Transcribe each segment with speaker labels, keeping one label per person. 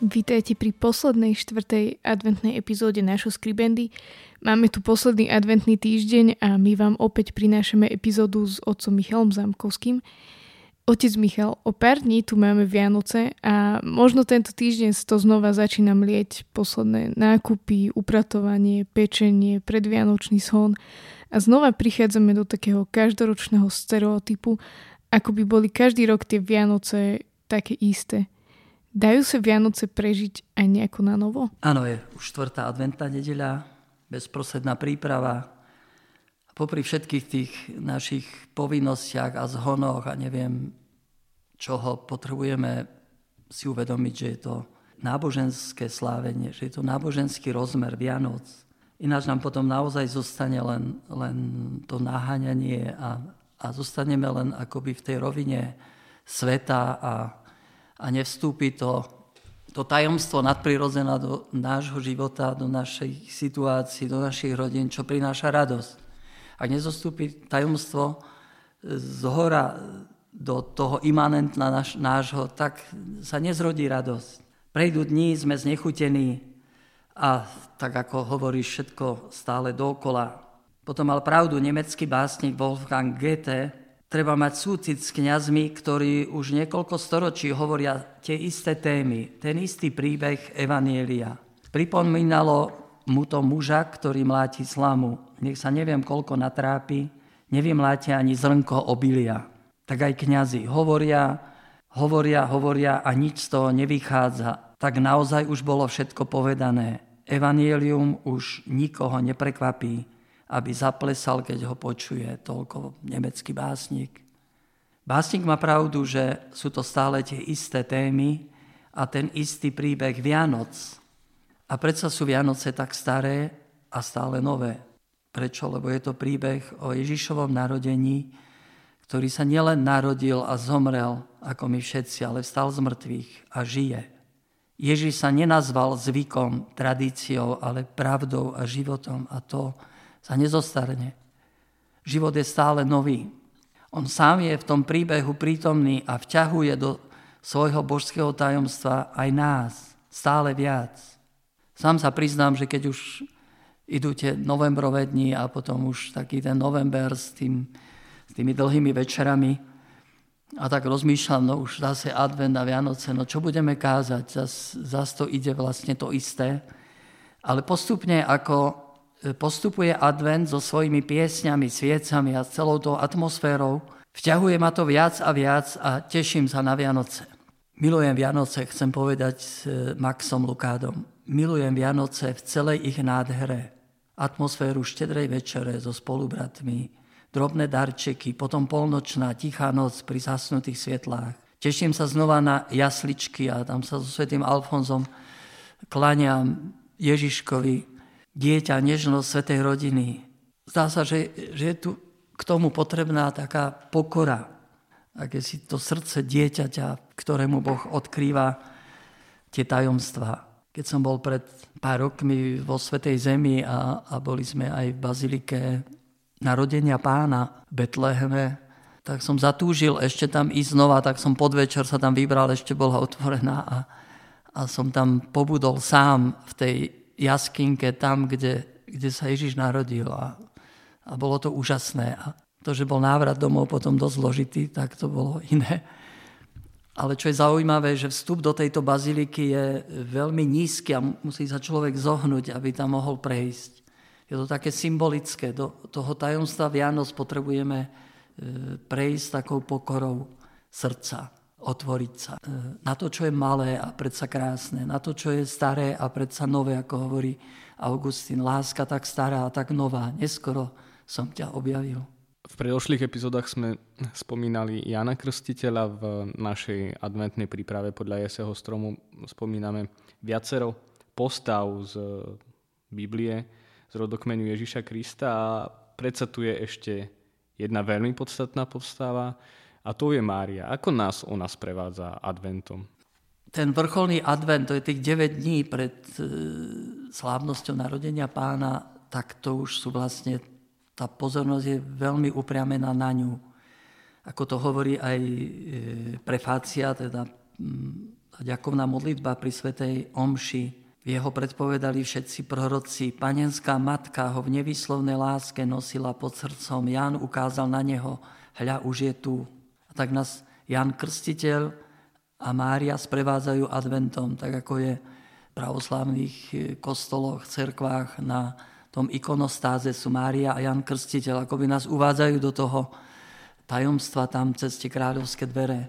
Speaker 1: Vítajte pri poslednej štvrtej adventnej epizóde našho Skribendy. Máme tu posledný adventný týždeň a my vám opäť prinášame epizódu s otcom Michalom Zamkovským. Otec Michal, o pár dní tu máme Vianoce a možno tento týždeň to znova začína mlieť posledné nákupy, upratovanie, pečenie, predvianočný son a znova prichádzame do takého každoročného stereotypu, ako by boli každý rok tie Vianoce také isté – Dajú sa Vianoce prežiť aj nejako na novo?
Speaker 2: Áno, je už štvrtá adventná nedeľa, bezprostredná príprava. A popri všetkých tých našich povinnostiach a zhonoch a neviem čoho, potrebujeme si uvedomiť, že je to náboženské slávenie, že je to náboženský rozmer Vianoc. Ináč nám potom naozaj zostane len, len to naháňanie a, a zostaneme len akoby v tej rovine sveta a a nevstúpi to, to tajomstvo nadprirodzená do nášho života, do našej situácii, do našich rodín, čo prináša radosť. Ak nezostúpi tajomstvo z hora do toho imanentna náš, nášho, tak sa nezrodí radosť. Prejdú dní, sme znechutení a tak ako hovoríš všetko stále dokola. Potom mal pravdu nemecký básnik Wolfgang Goethe, treba mať súcit s kňazmi, ktorí už niekoľko storočí hovoria tie isté témy, ten istý príbeh Evanielia. Pripomínalo mu to muža, ktorý mláti slamu. Nech sa neviem koľko natrápi, nevymláti ani zrnko obilia. Tak aj kňazi hovoria, hovoria, hovoria a nič z toho nevychádza. Tak naozaj už bolo všetko povedané. Evangelium už nikoho neprekvapí aby zaplesal, keď ho počuje toľko nemecký básnik. Básnik má pravdu, že sú to stále tie isté témy a ten istý príbeh Vianoc. A predsa sú Vianoce tak staré a stále nové. Prečo? Lebo je to príbeh o Ježišovom narodení, ktorý sa nielen narodil a zomrel, ako my všetci, ale vstal z mŕtvych a žije. Ježiš sa nenazval zvykom, tradíciou, ale pravdou a životom a to, sa nezostarne. Život je stále nový. On sám je v tom príbehu prítomný a vťahuje do svojho božského tajomstva aj nás stále viac. Sám sa priznám, že keď už idú tie novembrové dni a potom už taký ten november s, tým, s tými dlhými večerami a tak rozmýšľam, no už zase advent a Vianoce, no čo budeme kázať, zase zas to ide vlastne to isté. Ale postupne, ako postupuje advent so svojimi piesňami, sviecami a celou tou atmosférou. Vťahuje ma to viac a viac a teším sa na Vianoce. Milujem Vianoce, chcem povedať s e, Maxom Lukádom. Milujem Vianoce v celej ich nádhere. Atmosféru štedrej večere so spolubratmi, drobné darčeky, potom polnočná, tichá noc pri zasnutých svetlách. Teším sa znova na jasličky a tam sa so svetým Alfonzom klaniam Ježiškovi, dieťa, nežnosť svetej rodiny. Zdá sa, že, že je tu k tomu potrebná taká pokora, aké si to srdce dieťaťa, ktorému Boh odkrýva tie tajomstvá. Keď som bol pred pár rokmi vo Svetej Zemi a, a boli sme aj v Bazilike narodenia pána v Betleheme, tak som zatúžil ešte tam ísť znova, tak som podvečer sa tam vybral, ešte bola otvorená a, a som tam pobudol sám v tej jaskinke tam, kde, kde sa Ježiš narodil. A, a bolo to úžasné. A to, že bol návrat domov potom dosť zložitý, tak to bolo iné. Ale čo je zaujímavé, že vstup do tejto baziliky je veľmi nízky a musí sa človek zohnúť, aby tam mohol prejsť. Je to také symbolické. Do toho tajomstva Vianoc potrebujeme e, prejsť takou pokorou srdca otvoriť sa e, na to, čo je malé a predsa krásne, na to, čo je staré a predsa nové, ako hovorí Augustín. Láska tak stará a tak nová, neskoro som ťa objavil.
Speaker 3: V predošlých epizódach sme spomínali Jana Krstiteľa v našej adventnej príprave podľa Jeseho stromu. Spomíname viacero postav z Biblie, z rodokmenu Ježiša Krista a predsa tu je ešte jedna veľmi podstatná postava a to je Mária. Ako nás ona sprevádza adventom?
Speaker 2: Ten vrcholný advent, to je tých 9 dní pred e, slávnosťou narodenia pána, tak to už sú vlastne tá pozornosť je veľmi upriamená na ňu. Ako to hovorí aj e, prefácia, teda ďakovná modlitba pri Svetej Omši. Jeho predpovedali všetci proroci. Panenská matka ho v nevyslovnej láske nosila pod srdcom. Jan ukázal na neho, hľa už je tu. A tak nás Jan Krstiteľ a Mária sprevádzajú adventom, tak ako je v pravoslavných e, kostoloch, cerkvách na tom ikonostáze sú Mária a Jan Krstiteľ, ako by nás uvádzajú do toho tajomstva tam cez tie kráľovské dvere.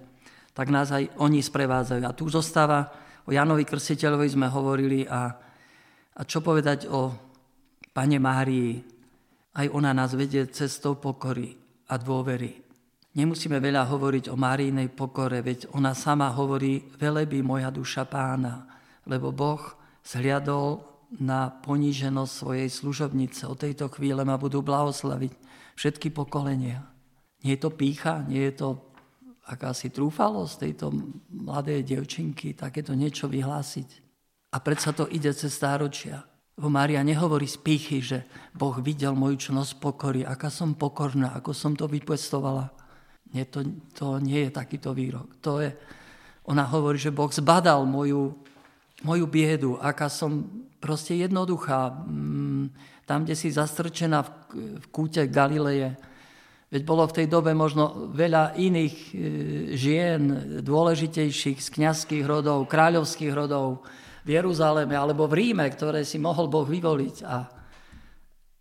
Speaker 2: Tak nás aj oni sprevádzajú. A tu zostáva, o Janovi Krstiteľovi sme hovorili a, a čo povedať o Pane Márii. Aj ona nás vedie cestou pokory a dôvery. Nemusíme veľa hovoriť o Márijnej pokore, veď ona sama hovorí, velebí moja duša pána, lebo Boh zhliadol na poníženosť svojej služobnice. Od tejto chvíle ma budú blahoslaviť všetky pokolenia. Nie je to pícha, nie je to akási trúfalosť tejto mladej devčinky takéto niečo vyhlásiť. A predsa to ide cez stáročia. Lebo Mária nehovorí z pýchy, že Boh videl moju čnosť pokory, aká som pokorná, ako som to vypestovala. Nie, to, to nie je takýto výrok. To je, ona hovorí, že Boh zbadal moju, moju biedu, aká som proste jednoduchá. Mm, tam, kde si zastrčená v kúte Galileje, veď bolo v tej dobe možno veľa iných e, žien, dôležitejších z kniazských rodov, kráľovských rodov v Jeruzaleme alebo v Ríme, ktoré si mohol Boh vyvoliť. A,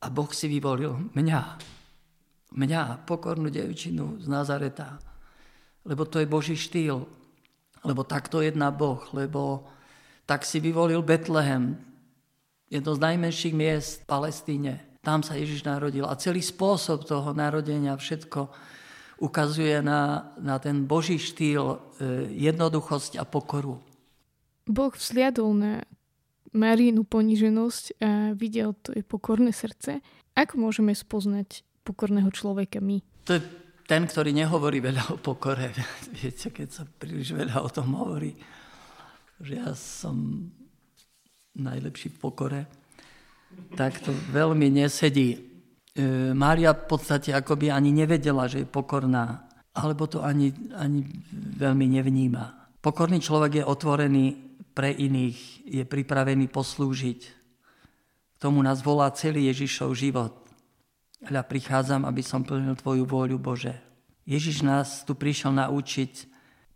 Speaker 2: a Boh si vyvolil mňa. Mňa, pokornú devčinu z Nazareta. Lebo to je Boží štýl. Lebo takto jedná Boh. Lebo tak si vyvolil Betlehem, jedno z najmenších miest v Palestíne. Tam sa Ježiš narodil a celý spôsob toho narodenia, všetko ukazuje na, na ten Boží štýl, e, jednoduchosť a pokoru.
Speaker 1: Boh vzliadol na Marínu poniženosť a videl to je pokorné srdce. Ako môžeme spoznať pokorného človeka my?
Speaker 2: To je ten, ktorý nehovorí veľa o pokore. Viete, keď sa príliš veľa o tom hovorí, že ja som najlepší v pokore, tak to veľmi nesedí. E, Mária v podstate akoby ani nevedela, že je pokorná, alebo to ani, ani veľmi nevníma. Pokorný človek je otvorený pre iných, je pripravený poslúžiť. K tomu nás volá celý Ježišov život. Hľa prichádzam, aby som plnil Tvoju vôľu, Bože. Ježiš nás tu prišiel naučiť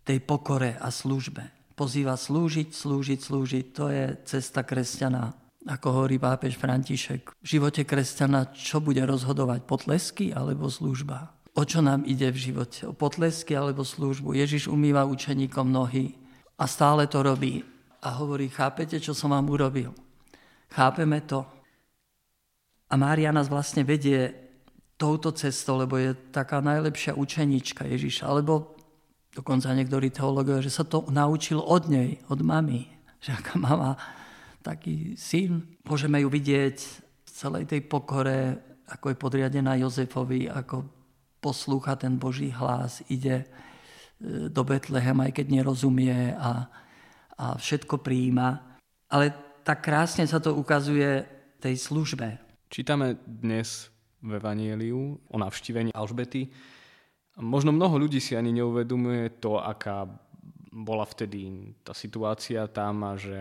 Speaker 2: tej pokore a službe pozýva slúžiť, slúžiť, slúžiť. To je cesta kresťana. Ako hovorí pápež František, v živote kresťana čo bude rozhodovať? Potlesky alebo služba? O čo nám ide v živote? O potlesky alebo službu? Ježiš umýva učeníkom nohy a stále to robí. A hovorí, chápete, čo som vám urobil? Chápeme to? A Mária nás vlastne vedie touto cestou, lebo je taká najlepšia učenička Ježiša. Alebo Dokonca niektorí teológovia, že sa to naučil od nej, od mamy. Že aká mama, taký syn. Môžeme ju vidieť v celej tej pokore, ako je podriadená Jozefovi, ako poslúcha ten Boží hlas, ide e, do Betlehem, aj keď nerozumie a, a všetko prijíma. Ale tak krásne sa to ukazuje tej službe.
Speaker 3: Čítame dnes v Evanieliu o navštívení Alžbety, Možno mnoho ľudí si ani neuvedomuje to, aká bola vtedy tá situácia tam že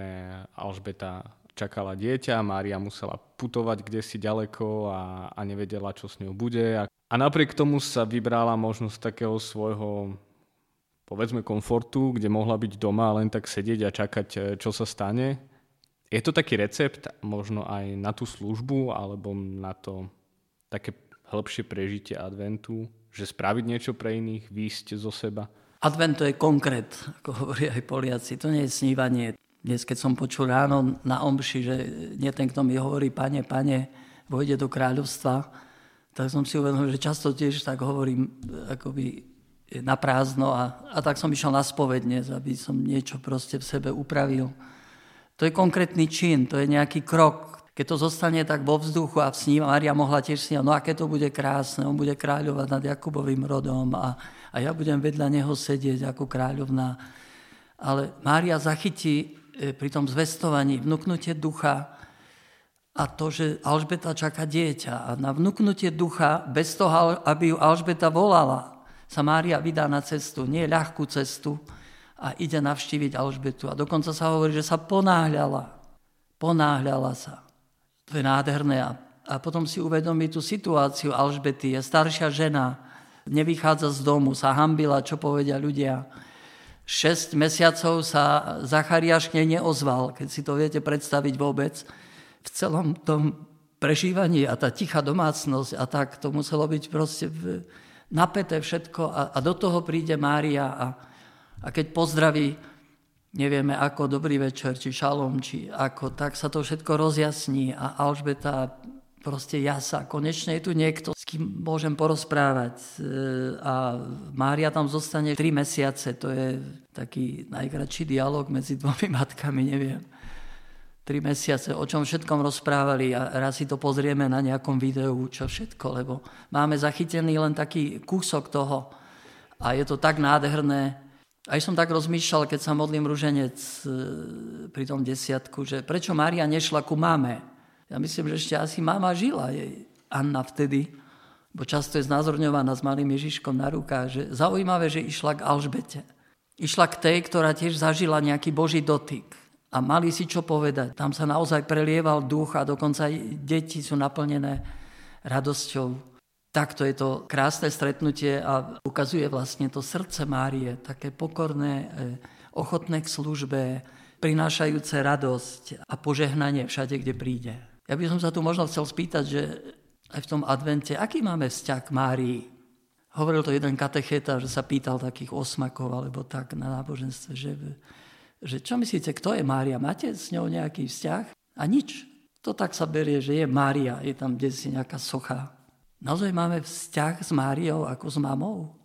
Speaker 3: Alžbeta čakala dieťa, Mária musela putovať kde si ďaleko a, a nevedela, čo s ňou bude. A, napriek tomu sa vybrala možnosť takého svojho povedzme komfortu, kde mohla byť doma len tak sedieť a čakať, čo sa stane. Je to taký recept možno aj na tú službu alebo na to také hĺbšie prežitie adventu? že spraviť niečo pre iných, výjsť zo seba?
Speaker 2: Advent to je konkrét, ako hovorí aj Poliaci. To nie je snívanie. Dnes, keď som počul ráno na omši, že nie ten, kto mi hovorí, pane, pane, vojde do kráľovstva, tak som si uvedomil, že často tiež tak hovorím akoby na prázdno a, a tak som išiel na spovedne, aby som niečo proste v sebe upravil. To je konkrétny čin, to je nejaký krok. Keď to zostane tak vo vzduchu a sní, Maria mohla tiež sníť, no aké to bude krásne, on bude kráľovať nad Jakubovým rodom a, a ja budem vedľa neho sedieť ako kráľovná. Ale Mária zachytí E, pri tom zvestovaní vnúknutie ducha a to, že Alžbeta čaká dieťa. A na vnúknutie ducha, bez toho, aby ju Alžbeta volala, sa Mária vydá na cestu, nie ľahkú cestu, a ide navštíviť Alžbetu. A dokonca sa hovorí, že sa ponáhľala. Ponáhľala sa. To je nádherné. A, potom si uvedomí tú situáciu Alžbety. Je staršia žena, nevychádza z domu, sa hambila, čo povedia ľudia 6 mesiacov sa Zachariáš neozval, keď si to viete predstaviť vôbec. V celom tom prežívaní a tá tichá domácnosť a tak, to muselo byť proste napäté všetko a, a do toho príde Mária a, a keď pozdraví, nevieme ako, dobrý večer, či šalom, či ako, tak sa to všetko rozjasní a Alžbeta proste jasa. Konečne je tu niekto, s kým môžem porozprávať. E, a Mária tam zostane 3 mesiace. To je taký najkračší dialog medzi dvomi matkami, neviem. 3 mesiace, o čom všetkom rozprávali a raz si to pozrieme na nejakom videu, čo všetko, lebo máme zachytený len taký kúsok toho a je to tak nádherné. Aj som tak rozmýšľal, keď sa modlím ruženec e, pri tom desiatku, že prečo Mária nešla ku mame, ja myslím, že ešte asi mama žila jej, Anna vtedy, bo často je znázorňovaná s malým Ježiškom na rukách, že zaujímavé, že išla k Alžbete. Išla k tej, ktorá tiež zažila nejaký Boží dotyk. A mali si čo povedať. Tam sa naozaj prelieval duch a dokonca aj deti sú naplnené radosťou. Takto je to krásne stretnutie a ukazuje vlastne to srdce Márie, také pokorné, eh, ochotné k službe, prinášajúce radosť a požehnanie všade, kde príde. Ja by som sa tu možno chcel spýtať, že aj v tom advente, aký máme vzťah k Márii? Hovoril to jeden katecheta, že sa pýtal takých osmakov alebo tak na náboženstve, že, že čo myslíte, kto je Mária? Máte s ňou nejaký vzťah? A nič. To tak sa berie, že je Mária, je tam kde si nejaká socha. Naozaj máme vzťah s Máriou ako s mamou.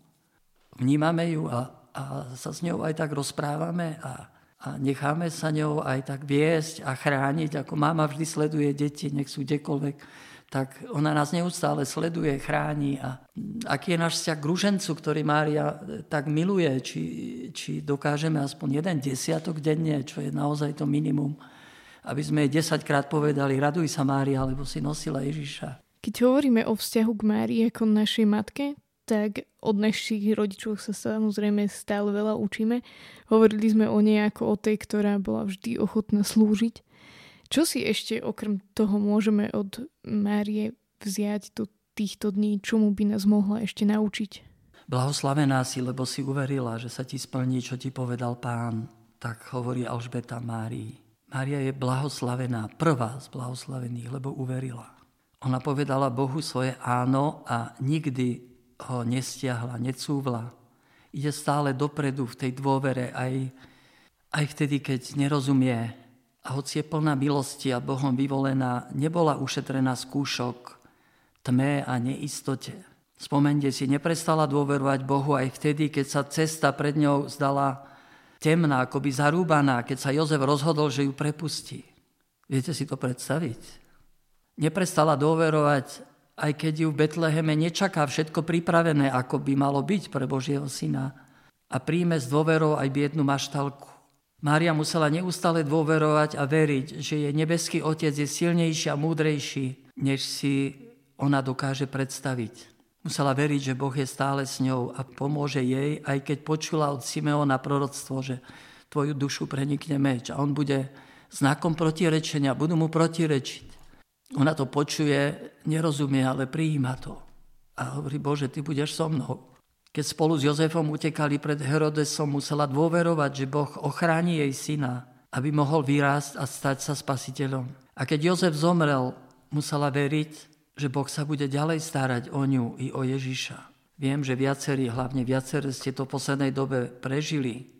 Speaker 2: Vnímame ju a, a sa s ňou aj tak rozprávame a a necháme sa ňou aj tak viesť a chrániť, ako mama vždy sleduje deti, nech sú kdekoľvek, tak ona nás neustále sleduje, chráni. A aký je náš vzťah k ružencu, ktorý Mária tak miluje, či, či dokážeme aspoň jeden desiatok denne, čo je naozaj to minimum, aby sme jej desaťkrát povedali, raduj sa Mária, lebo si nosila Ježiša.
Speaker 1: Keď hovoríme o vzťahu k Márii ako našej matke, tak od našich rodičov sa samozrejme stále veľa učíme. Hovorili sme o nej ako o tej, ktorá bola vždy ochotná slúžiť. Čo si ešte okrem toho môžeme od Márie vziať do týchto dní, čomu by nás mohla ešte naučiť?
Speaker 2: Blahoslavená si, lebo si uverila, že sa ti splní, čo ti povedal pán. Tak hovorí Alžbeta Márii. Mária je blahoslavená, prvá z blahoslavených, lebo uverila. Ona povedala Bohu svoje áno a nikdy ho nestiahla, necúvla. Ide stále dopredu v tej dôvere, aj, aj vtedy, keď nerozumie. A hoci je plná milosti a Bohom vyvolená, nebola ušetrená skúšok, tme a neistote. Spomente si, neprestala dôverovať Bohu aj vtedy, keď sa cesta pred ňou zdala temná, akoby zarúbaná, keď sa Jozef rozhodol, že ju prepustí. Viete si to predstaviť? Neprestala dôverovať aj keď ju v Betleheme nečaká všetko pripravené, ako by malo byť pre Božieho syna. A príjme s dôverou aj biednu maštalku. Mária musela neustále dôverovať a veriť, že jej nebeský Otec je silnejší a múdrejší, než si ona dokáže predstaviť. Musela veriť, že Boh je stále s ňou a pomôže jej, aj keď počula od Simeona proroctvo, že tvoju dušu prenikne meč a on bude znakom protirečenia, budú mu protirečiť. Ona to počuje, nerozumie, ale prijíma to. A hovorí, Bože, Ty budeš so mnou. Keď spolu s Jozefom utekali pred Herodesom, musela dôverovať, že Boh ochráni jej syna, aby mohol vyrásť a stať sa spasiteľom. A keď Jozef zomrel, musela veriť, že Boh sa bude ďalej starať o ňu i o Ježiša. Viem, že viacerí, hlavne viacerí ste to v poslednej dobe prežili.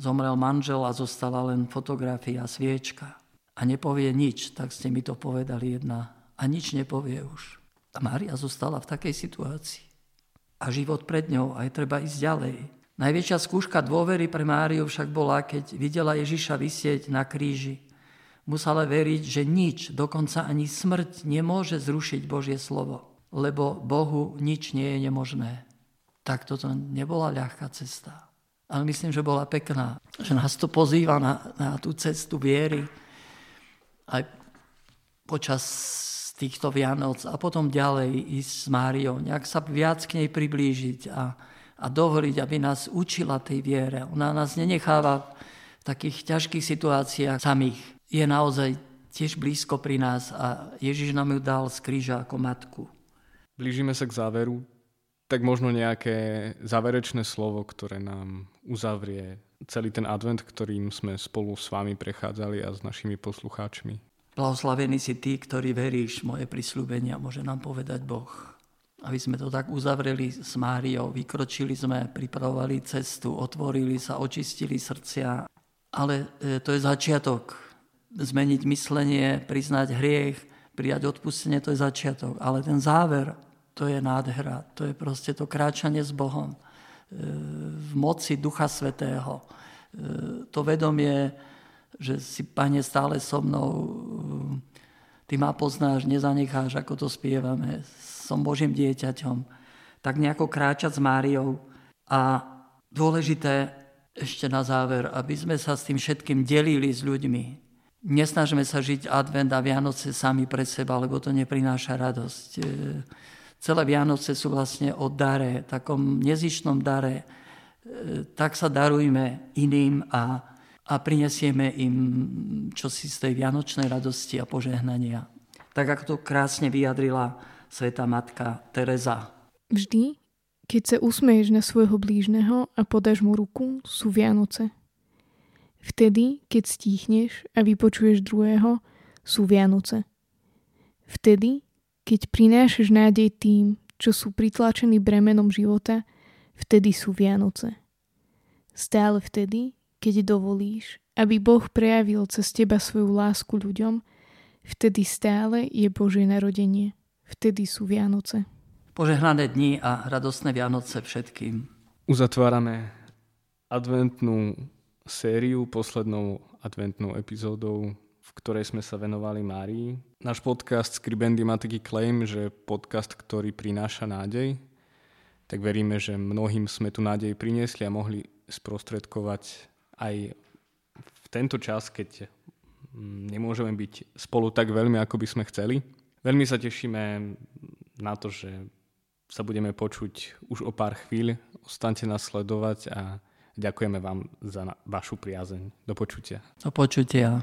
Speaker 2: Zomrel manžel a zostala len fotografia, sviečka a nepovie nič, tak ste mi to povedali jedna. A nič nepovie už. A Mária zostala v takej situácii. A život pred ňou, aj treba ísť ďalej. Najväčšia skúška dôvery pre Máriu však bola, keď videla Ježiša vysieť na kríži. Musela veriť, že nič, dokonca ani smrť nemôže zrušiť Božie slovo, lebo Bohu nič nie je nemožné. Tak toto nebola ľahká cesta. Ale myslím, že bola pekná, že nás to pozýva na, na tú cestu viery aj počas týchto Vianoc a potom ďalej ísť s Máriou, nejak sa viac k nej priblížiť a, a dovoliť, aby nás učila tej viere. Ona nás nenecháva v takých ťažkých situáciách samých. Je naozaj tiež blízko pri nás a Ježiš nám ju dal z kríža ako matku.
Speaker 3: Blížime sa k záveru, tak možno nejaké záverečné slovo, ktoré nám uzavrie celý ten advent, ktorým sme spolu s vami prechádzali a s našimi poslucháčmi.
Speaker 2: Blahoslavení si tí, ktorí veríš moje prisľúbenia, môže nám povedať Boh aby sme to tak uzavreli s Máriou. Vykročili sme, pripravovali cestu, otvorili sa, očistili srdcia. Ale e, to je začiatok. Zmeniť myslenie, priznať hriech, prijať odpustenie, to je začiatok. Ale ten záver, to je nádhera. To je proste to kráčanie s Bohom v moci Ducha Svetého. E, to vedomie, že si, Pane, stále so mnou, Ty ma poznáš, nezanecháš, ako to spievame som Božím dieťaťom, tak nejako kráčať s Máriou. A dôležité ešte na záver, aby sme sa s tým všetkým delili s ľuďmi. Nesnažme sa žiť advent a Vianoce sami pre seba, lebo to neprináša radosť. Celé Vianoce sú vlastne o dare, takom nezišnom dare. E, tak sa darujme iným a, a prinesieme im čosi z tej vianočnej radosti a požehnania. Tak ako to krásne vyjadrila Sveta Matka Teresa.
Speaker 1: Vždy, keď sa usmeješ na svojho blížneho a podáš mu ruku, sú Vianoce. Vtedy, keď stíchneš a vypočuješ druhého, sú Vianoce. Vtedy, keď prinášaš nádej tým, čo sú pritlačení bremenom života, vtedy sú Vianoce. Stále vtedy, keď dovolíš, aby Boh prejavil cez teba svoju lásku ľuďom, vtedy stále je Božie narodenie. Vtedy sú Vianoce.
Speaker 2: Požehnané dni a radostné Vianoce všetkým.
Speaker 3: Uzatvárame adventnú sériu, poslednou adventnou epizódou, v ktorej sme sa venovali Márii. Náš podcast Skribendy má taký claim, že podcast, ktorý prináša nádej, tak veríme, že mnohým sme tu nádej priniesli a mohli sprostredkovať aj v tento čas, keď mm, nemôžeme byť spolu tak veľmi, ako by sme chceli. Veľmi sa tešíme na to, že sa budeme počuť už o pár chvíľ. Ostaňte nás sledovať a ďakujeme vám za vašu priazeň. Do počutia.
Speaker 2: Do počutia.